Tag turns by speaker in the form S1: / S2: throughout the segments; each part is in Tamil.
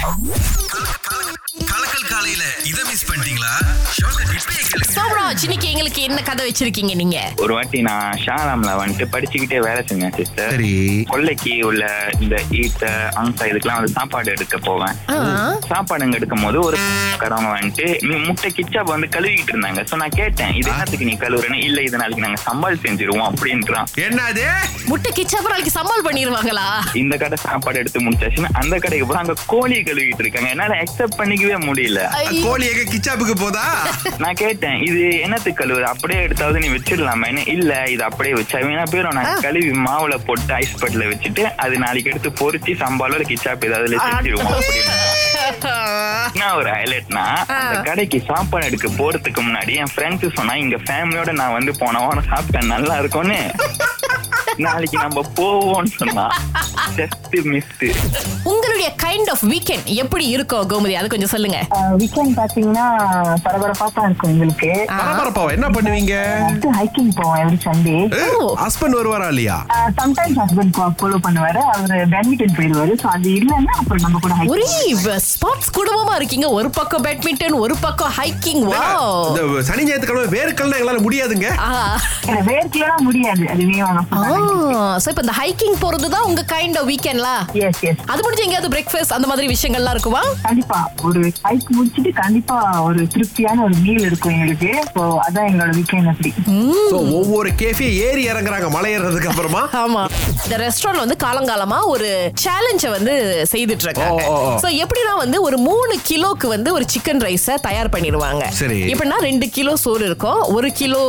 S1: கலக்கல் காலையில இத மிஸ் பண்ணிட்டீங்களா?
S2: சோமராஜ் இன்னைக்கு எங்களுக்கு என்ன கதை வச்சிருக்கீங்க நீங்க?
S3: ஒரு வாட்டி நான் ஷாலாம்ல வந்துட்டு படிச்சுக்கிட்டே வேலை செஞ்சேன் சிஸ்டர்
S1: சரி.
S3: கொல்லைக்கு உள்ள இந்த ஈட்ட அங்கா இதுக்கெல்லாம் வந்து சாப்பாடு எடுக்க போவேன்.
S2: ஆ.
S3: சாப்பாடு அங்க எடுக்கும் போது ஒரு காரவங்க வந்துட்டு "நீ முட்டை கிச்சாப் வந்து கழுவிக்கிட்டு இருந்தாங்க. சோ நான் கேட்டேன் இது என்னத்துக்கு நீ கழுவுறேன்னு? இல்ல இது நாளைக்கு நாங்க சம்பால் செஞ்சிருவோம் அப்படின்றான்.
S1: என்னது?
S2: முட்டை கிச்சா நாளைக்கு சம்பால் பண்ணிருவாங்களா?
S3: இந்த கடை சாப்பாடு எடுத்து முடிச்சாச்சுன்னா அந்த கடைக்கு போய் அங்க கோழியை கழுவிட்டு இருக்காங்க. என்னால அக்செப்ட் பண்ணிக்கவே முடியல.
S1: கோழி எங்க கிச்சாப்புக்கு போதா?
S3: நான் கேட்டேன் இது என்னத்துக்கு கழுவுற? அப்படியே எடுத்தாவது நீ வச்சிடலாமேன்னு இல்ல இது அப்படியே வச்சா வீணா போயிடும் நான் கழுவி மாவுல போட்டு ஐஸ் பட்ல வச்சுட்டு அது நாளைக்கு எடுத்து பொரிச்சு சம்பாலோ கிச்சாப் ஏதாவது செஞ்சிருவோம் என்ன ஒரு ஹைலைட்னா அந்த கடைக்கு சாப்பாடு எடுக்க போறதுக்கு முன்னாடி என் ஃப்ரெண்ட்ஸ் சொன்னா இங்க ஃபேமிலியோட நான் வந்து போன வாரம் சாப்பிட்டேன் நல்லா இருக்கும்னு. நாளைக்கு நம்ம போவோம்னு சொன்னா ஜஸ்ட் மிஸ்
S2: உங்களுடைய கைண்ட் ஆஃப் வீக்கெண்ட் எப்படி இருக்கும் கோமதி? அது கொஞ்சம் சொல்லுங்க.
S4: வீக்கெண்ட் பாத்தீங்கன்னா பரபரப்பா தான் இருக்கும் எங்களுக்கு.
S1: பரபரப்பாவா என்ன பண்ணுவீங்க?
S4: ஹைக்கிங் போவோம் எவ்ரி சண்டே
S1: ஹஸ்பண்ட் வருவாரா இல்லையா?
S4: சம்டைம்ஸ் ஹஸ்பண்ட் ஃபாலோ பண்ணுவாரு. அவரு பேட்மிண்டன் போயிடுவாரு. சோ அது இல்லைன்னா அப்புறம் நம்ம கூட
S2: ஒரே
S4: hiking.
S2: ஸ்பாட்ஸ் குடும்பமா இருக்கீங்க. ஒரு பக்கம் பேட்மிண்டன் ஒரு பக்கம் ஹைக்கிங் வா
S1: சனி ஞாயிற்றுக்கிழமை வேர்க்கல்னா எங்களால முடியாதுங்க.
S4: வேர்க்கலாம் முடியாது. அதுவே
S2: சோ இப்ப இந்த ஹைக்கிங் போறது தான் உங்க கைண்ட் ஆஃப் வீக்கெண்ட்லா
S4: எஸ் எஸ்
S2: அது முடிஞ்சு எங்கேயாவது பிரேக்ஃபாஸ்ட் அந்த மாதிரி விஷயங்கள்லாம் இருக்குமா?
S4: கண்டிப்பா. ஒரு ஹைக் முடிச்சிட்டு கண்டிப்பா ஒரு திருப்தியான ஒரு மீல் இருக்கும் எங்களுக்கு. சோ அதான் எங்களோட வீக்கெண்ட் அப்படி.
S1: So, ஒவ்வொரு கேஃபே ஏறி இறங்குறாங்க மலை ஏறதுக்கு அப்புறமா?
S2: ஆமா. இந்த ரெஸ்டாரண்ட் வந்து காலங்காலமா ஒரு சேலஞ்ச வந்து செய்துட்டு இருக்காங்க. சோ எப்படின்னா வந்து ஒரு மூணு கிலோக்கு வந்து ஒரு சிக்கன் ரைஸ தயார் பண்ணிடுவாங்க.
S1: சரி.
S2: எப்படின்னா ரெண்டு கிலோ சோறு இருக்கும் ஒரு கிலோ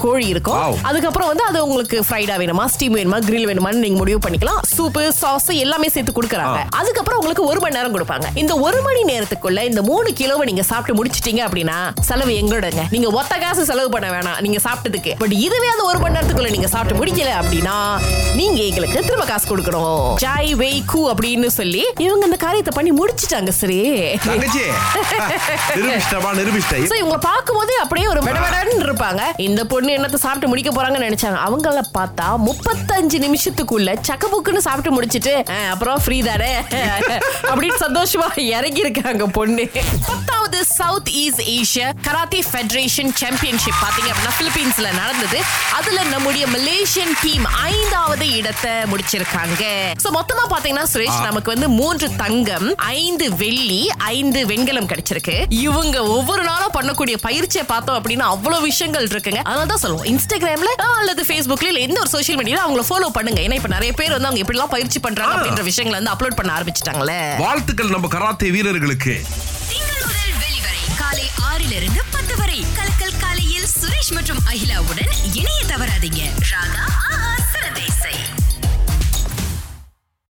S2: கோழி இருக்கும்.
S1: Wow.
S2: அதுக்கப்புறம் வந்து அது உங்களுக்கு ஃப்ரைடா வேணுமா ஸ்டீம் வேணுமா கிரில் வேணுமான்னு நீங்க முடிவு பண்ணிக்கலாம். சூப்பு சாஸ் எல்லாமே சேர்த்து கொடுக்குறாங்க. அதுக்கப்புறம் உங்களுக்கு ஒரு மணி நேரம் கொடுப்பாங்க. இந்த ஒரு மணி நேரத்துக்குள்ள இந்த மூணு கிலோவை நீங்க சாப்பிட்டு முடிச்சிட்டீங்க அப்படின்னா செலவு எங்களோடங்க. நீங்க ஒத்த காசு செலவு பண்ண வேணாம் நீங்க சாப்பிட்டதுக்கு. பட் இதுவே அந்த ஒரு மணி நேரத்துக்குள்ள நீங்க சாப்பிட்டு முடிக்கல அப்படின்னா நீங்க எங்களுக்கு திரும்ப காசு கொடுக்கணும். ஜாய் வெய் கூ அப்படின்னு சொல்லி இவங்க இந்த காரியத்தை பண்ணி முடிச்சிட்டாங்க சரி இவங்களை பார்க்கும்போது அப்படியே ஒரு விடவிடன்னு இருப்பாங்க இந்த பொண்ணு என்னத்த சாப்பிட்டு முடிக்க போறாங்கன்னு நினைச்சாங்க. அவங்கள பார்த்தா முப்பத்தஞ்சு நிமிஷத்துக்குள்ள சக்கபுக்குன்னு சாப்பிட்டு முடிச்சிட்டு "அஹ், அப்புறம் ஃப்ரீ தானே. அப்படின்னு சந்தோஷமா இறங்கி இருக்காங்க பொண்ணு. பத்தாவது south east Asia karate federation championship பாத்தீங்க அப்படின்னா பிலிப்பீன்ஸ்ல நடந்தது. அதுல நம்முடைய மலேசியன் டீம் ஐந்தாவது இடத்தை முடிச்சிருக்காங்க. சோ மொத்தமா பாத்தீங்கன்னா சுரேஷ் நமக்கு வந்து மூன்று தங்கம் ஐந்து வெள்ளி ஐந்து வெண்கலம் கிடைச்சிருக்கு. இவங்க ஒவ்வொரு நாளும் பண்ணக்கூடிய பயிற்சியை பார்த்தோம் அப்படின்னா அவ்வளவு விஷயங்கள் இருக்குங்க. அதனால தான் சொல்லுவோம். இன்ஸ்டாகிராம்ல அல்லது ஃபேஸ்புக்ல இல்ல எந்த ஒரு சோஷியல் மீடியால அவங்கள ஃபாலோ பண்ணுங்க. ஏன்னா இப்ப நிறைய பேர் வந்து அவங்க எப்படி எல்லாம் பயிற்சி பண்றாங்க அப்படின்ற விஷயங்களை வந்து அப்லோட் பண்ண ஆரம்பிச்சிட்டாங்களே
S1: வாழ்த்துக்கள் நம்ம கராத்தே வீரர்களுக்கு.
S5: காலை ஆறிலிருந்து பத்து வரை. கலக்கல் காலையில் சுரேஷ் மற்றும் அகிலாவுடன் இணைய தவறாதீங்க. ராகா இசை.